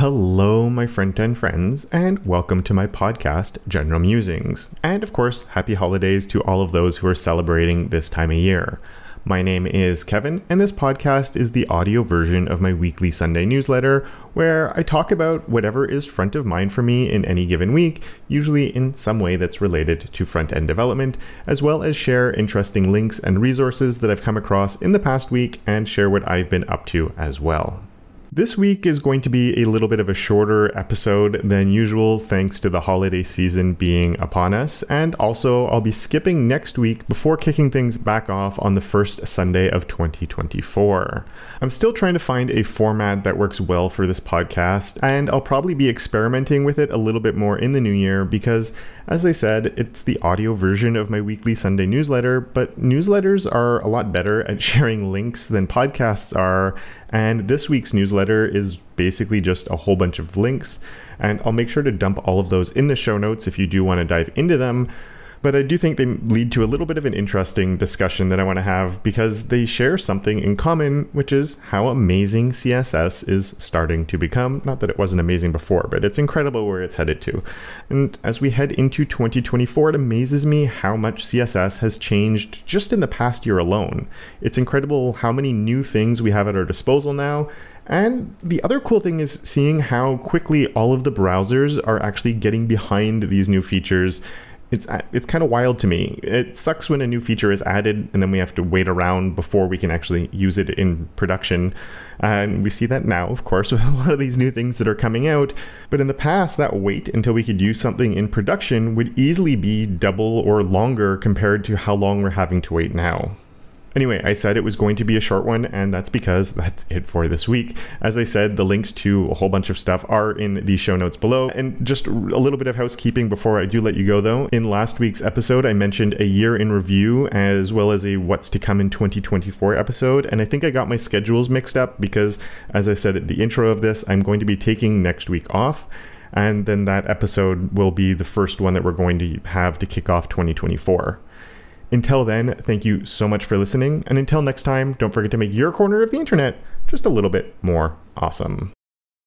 Hello, my friend and friends, and welcome to my podcast, General Musings. And of course, happy holidays to all of those who are celebrating this time of year. My name is Kevin, and this podcast is the audio version of my weekly Sunday newsletter, where I talk about whatever is front of mind for me in any given week, usually in some way that's related to front end development, as well as share interesting links and resources that I've come across in the past week and share what I've been up to as well. This week is going to be a little bit of a shorter episode than usual, thanks to the holiday season being upon us. And also, I'll be skipping next week before kicking things back off on the first Sunday of 2024. I'm still trying to find a format that works well for this podcast, and I'll probably be experimenting with it a little bit more in the new year because as I said, it's the audio version of my weekly Sunday newsletter, but newsletters are a lot better at sharing links than podcasts are. And this week's newsletter is basically just a whole bunch of links. And I'll make sure to dump all of those in the show notes if you do want to dive into them but I do think they lead to a little bit of an interesting discussion that I want to have because they share something in common, which is how amazing CSS is starting to become. Not that it wasn't amazing before, but it's incredible where it's headed to. And as we head into 2024, it amazes me how much CSS has changed just in the past year alone. It's incredible how many new things we have at our disposal now. And the other cool thing is seeing how quickly all of the browsers are actually getting behind these new features it's uh, it's kind of wild to me. It sucks when a new feature is added and then we have to wait around before we can actually use it in production. And we see that now, of course, with a lot of these new things that are coming out. But in the past, that wait until we could use something in production would easily be double or longer compared to how long we're having to wait now. Anyway, I said it was going to be a short one, and that's because that's it for this week. As I said, the links to a whole bunch of stuff are in the show notes below. And just a little bit of housekeeping before I do let you go, though. In last week's episode, I mentioned a year in review as well as a what's to come in 2024 episode. And I think I got my schedules mixed up because, as I said at the intro of this, I'm going to be taking next week off and then that episode will be the first one that we're going to have to kick off 2024. Until then, thank you so much for listening. And until next time, don't forget to make your corner of the internet just a little bit more awesome.